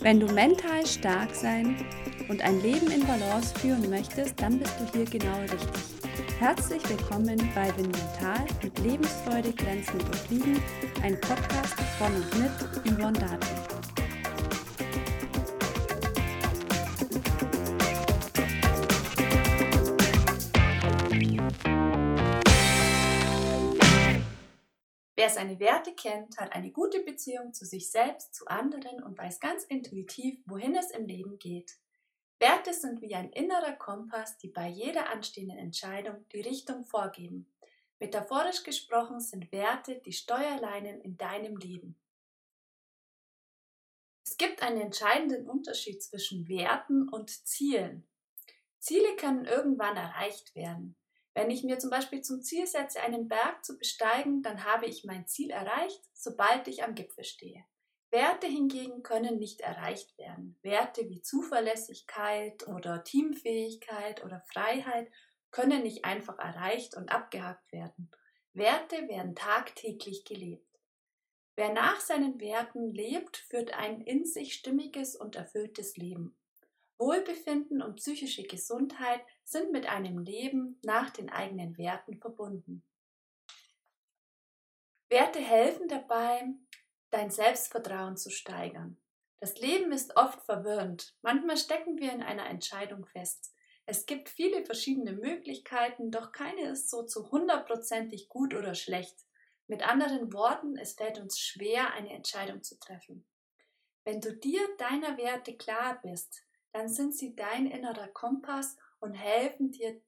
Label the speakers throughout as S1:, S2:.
S1: Wenn du mental stark sein und ein Leben in Balance führen möchtest, dann bist du hier genau richtig. Herzlich willkommen bei Win Mental mit Lebensfreude, Grenzen überfliegen, ein Podcast von und mit Yvonne Darty.
S2: Wer seine Werte kennt, hat eine gute Beziehung zu sich selbst, zu anderen und weiß ganz intuitiv, wohin es im Leben geht. Werte sind wie ein innerer Kompass, die bei jeder anstehenden Entscheidung die Richtung vorgeben. Metaphorisch gesprochen sind Werte die Steuerleinen in deinem Leben. Es gibt einen entscheidenden Unterschied zwischen Werten und Zielen. Ziele können irgendwann erreicht werden. Wenn ich mir zum Beispiel zum Ziel setze, einen Berg zu besteigen, dann habe ich mein Ziel erreicht, sobald ich am Gipfel stehe. Werte hingegen können nicht erreicht werden. Werte wie Zuverlässigkeit oder Teamfähigkeit oder Freiheit können nicht einfach erreicht und abgehakt werden. Werte werden tagtäglich gelebt. Wer nach seinen Werten lebt, führt ein in sich stimmiges und erfülltes Leben. Wohlbefinden und psychische Gesundheit sind mit einem Leben nach den eigenen Werten verbunden. Werte helfen dabei, dein Selbstvertrauen zu steigern. Das Leben ist oft verwirrend. Manchmal stecken wir in einer Entscheidung fest. Es gibt viele verschiedene Möglichkeiten, doch keine ist so zu hundertprozentig gut oder schlecht. Mit anderen Worten, es fällt uns schwer, eine Entscheidung zu treffen. Wenn du dir deiner Werte klar bist, dann sind sie dein innerer Kompass und helfen dir,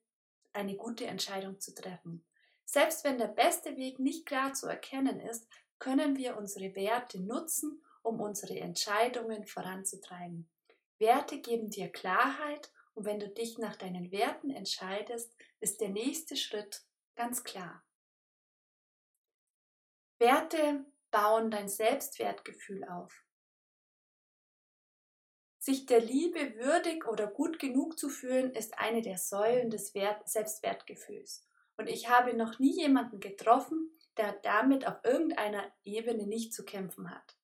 S2: eine gute Entscheidung zu treffen. Selbst wenn der beste Weg nicht klar zu erkennen ist, können wir unsere Werte nutzen, um unsere Entscheidungen voranzutreiben. Werte geben dir Klarheit und wenn du dich nach deinen Werten entscheidest, ist der nächste Schritt ganz klar. Werte bauen dein Selbstwertgefühl auf. Sich der Liebe würdig oder gut genug zu fühlen, ist eine der Säulen des Wert Selbstwertgefühls. Und ich habe noch nie jemanden getroffen, der damit auf irgendeiner Ebene nicht zu kämpfen hat.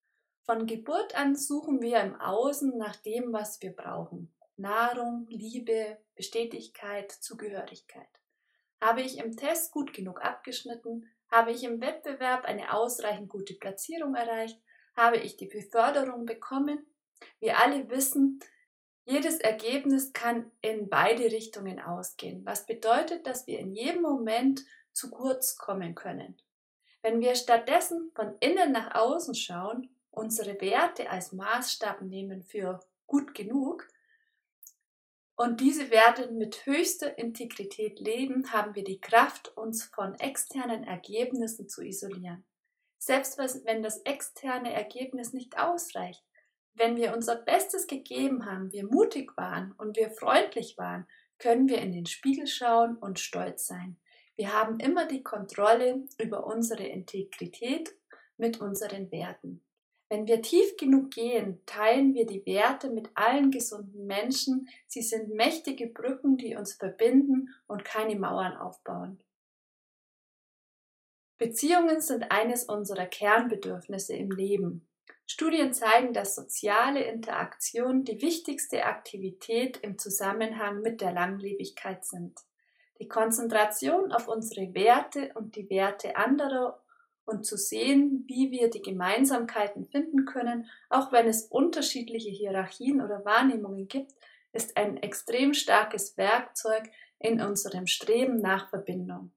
S2: Von Geburt an suchen wir im Außen nach dem, was wir brauchen. Nahrung, Liebe, Bestätigkeit, Zugehörigkeit. Habe ich im Test gut genug abgeschnitten? Habe ich im Wettbewerb eine ausreichend gute Platzierung erreicht? Habe ich die Beförderung bekommen? Wir alle wissen, jedes Ergebnis kann in beide Richtungen ausgehen, was bedeutet, dass wir in jedem Moment zu kurz kommen können. Wenn wir stattdessen von innen nach außen schauen, unsere Werte als Maßstab nehmen für gut genug und diese Werte mit höchster Integrität leben, haben wir die Kraft, uns von externen Ergebnissen zu isolieren. Selbst wenn das externe Ergebnis nicht ausreicht, wenn wir unser Bestes gegeben haben, wir mutig waren und wir freundlich waren, können wir in den Spiegel schauen und stolz sein. Wir haben immer die Kontrolle über unsere Integrität mit unseren Werten. Wenn wir tief genug gehen, teilen wir die Werte mit allen gesunden Menschen. Sie sind mächtige Brücken, die uns verbinden und keine Mauern aufbauen. Beziehungen sind eines unserer Kernbedürfnisse im Leben. Studien zeigen, dass soziale Interaktion die wichtigste Aktivität im Zusammenhang mit der Langlebigkeit sind. Die Konzentration auf unsere Werte und die Werte anderer und zu sehen, wie wir die Gemeinsamkeiten finden können, auch wenn es unterschiedliche Hierarchien oder Wahrnehmungen gibt, ist ein extrem starkes Werkzeug in unserem Streben nach Verbindung.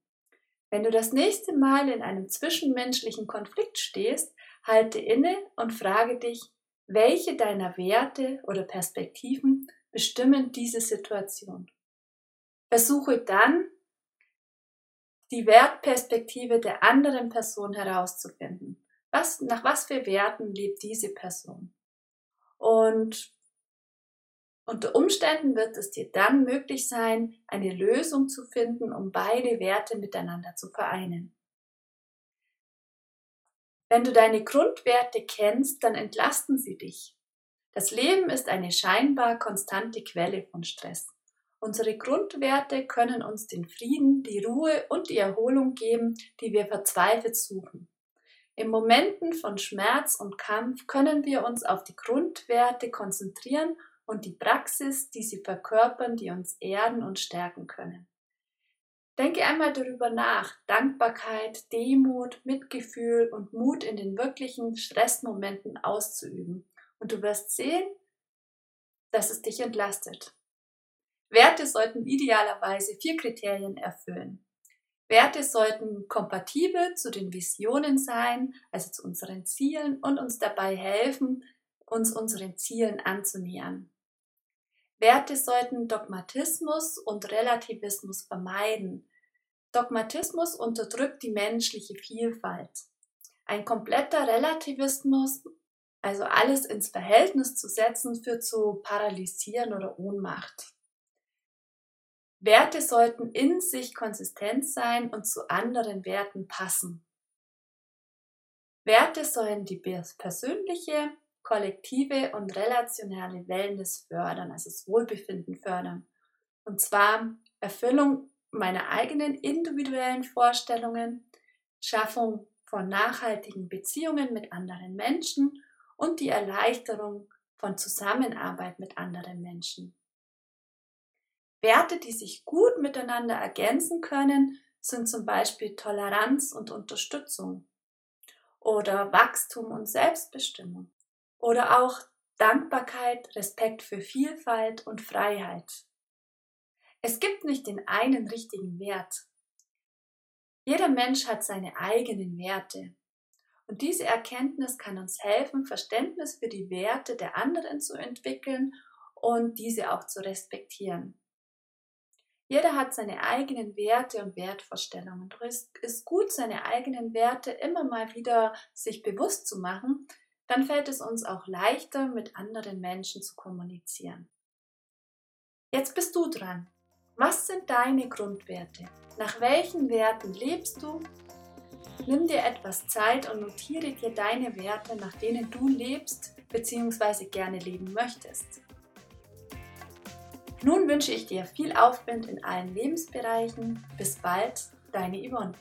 S2: Wenn du das nächste Mal in einem zwischenmenschlichen Konflikt stehst, Halte inne und frage dich, welche deiner Werte oder Perspektiven bestimmen diese Situation. Versuche dann, die Wertperspektive der anderen Person herauszufinden. Was, nach was für Werten lebt diese Person? Und unter Umständen wird es dir dann möglich sein, eine Lösung zu finden, um beide Werte miteinander zu vereinen. Wenn du deine Grundwerte kennst, dann entlasten sie dich. Das Leben ist eine scheinbar konstante Quelle von Stress. Unsere Grundwerte können uns den Frieden, die Ruhe und die Erholung geben, die wir verzweifelt suchen. In Momenten von Schmerz und Kampf können wir uns auf die Grundwerte konzentrieren und die Praxis, die sie verkörpern, die uns erden und stärken können. Denke einmal darüber nach. Dankbarkeit, Demut, Mitgefühl und Mut in den wirklichen Stressmomenten auszuüben. Und du wirst sehen, dass es dich entlastet. Werte sollten idealerweise vier Kriterien erfüllen. Werte sollten kompatibel zu den Visionen sein, also zu unseren Zielen und uns dabei helfen, uns unseren Zielen anzunähern. Werte sollten Dogmatismus und Relativismus vermeiden. Dogmatismus unterdrückt die menschliche Vielfalt. Ein kompletter Relativismus, also alles ins Verhältnis zu setzen, führt zu Paralysieren oder Ohnmacht. Werte sollten in sich konsistent sein und zu anderen Werten passen. Werte sollen die persönliche, kollektive und relationale Wellness fördern, also das Wohlbefinden fördern. Und zwar Erfüllung meiner eigenen individuellen Vorstellungen, Schaffung von nachhaltigen Beziehungen mit anderen Menschen und die Erleichterung von Zusammenarbeit mit anderen Menschen. Werte, die sich gut miteinander ergänzen können, sind zum Beispiel Toleranz und Unterstützung oder Wachstum und Selbstbestimmung oder auch Dankbarkeit, Respekt für Vielfalt und Freiheit. Es gibt nicht den einen richtigen Wert. Jeder Mensch hat seine eigenen Werte. Und diese Erkenntnis kann uns helfen, Verständnis für die Werte der anderen zu entwickeln und diese auch zu respektieren. Jeder hat seine eigenen Werte und Wertvorstellungen. Es ist gut, seine eigenen Werte immer mal wieder sich bewusst zu machen, dann fällt es uns auch leichter, mit anderen Menschen zu kommunizieren. Jetzt bist du dran. Was sind deine Grundwerte? Nach welchen Werten lebst du? Nimm dir etwas Zeit und notiere dir deine Werte, nach denen du lebst bzw. gerne leben möchtest. Nun wünsche ich dir viel Aufwind in allen Lebensbereichen. Bis bald, deine Yvonne.